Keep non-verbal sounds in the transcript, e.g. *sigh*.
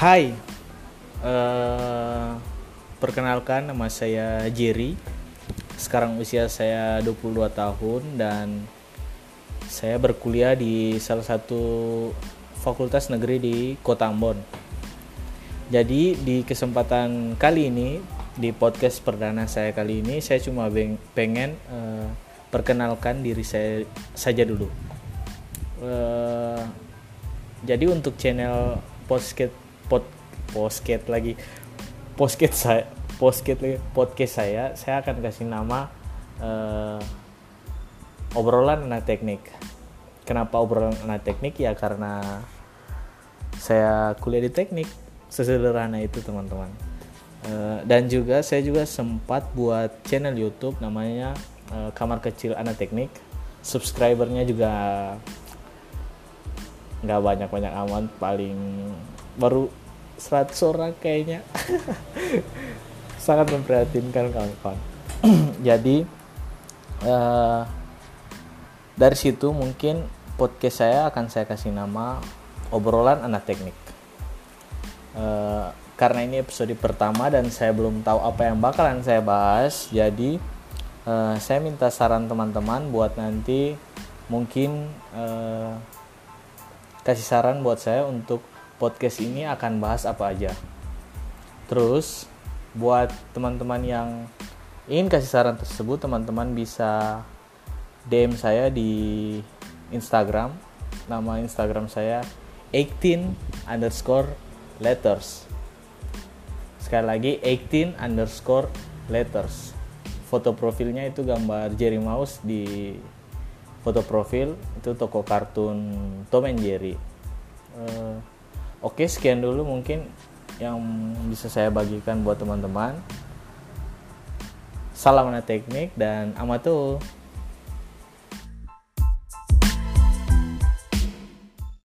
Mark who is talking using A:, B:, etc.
A: Hai, uh, perkenalkan nama saya Jerry. Sekarang usia saya 22 tahun dan saya berkuliah di salah satu fakultas negeri di Kota Ambon. Jadi di kesempatan kali ini di podcast perdana saya kali ini saya cuma pengen uh, perkenalkan diri saya saja dulu. Uh, jadi untuk channel podcast pod podcast lagi. Podcast saya podcast lagi podcast saya. Saya akan kasih nama uh, obrolan anak teknik. Kenapa obrolan anak teknik? Ya karena saya kuliah di teknik. Sesederhana itu teman-teman. Uh, dan juga saya juga sempat buat channel YouTube namanya uh, kamar kecil anak teknik. Subscribernya juga nggak banyak banyak aman paling baru 100 orang kayaknya. *laughs* Sangat memprihatinkan kawan-kawan. *clears throat* Jadi uh, dari situ mungkin podcast saya akan saya kasih nama obrolan anak teknik. Uh, karena ini episode pertama dan saya belum tahu apa yang bakalan saya bahas jadi uh, saya minta saran teman-teman buat nanti mungkin uh, kasih saran buat saya untuk podcast ini akan bahas apa aja. Terus buat teman-teman yang ingin kasih saran tersebut, teman-teman bisa DM saya di Instagram. Nama Instagram saya 18 underscore letters. Sekali lagi 18 underscore letters. Foto profilnya itu gambar Jerry Mouse di foto profil itu toko kartun Tom and Jerry. Uh, Oke, sekian dulu mungkin yang bisa saya bagikan buat teman-teman. Salam teknik dan amatul.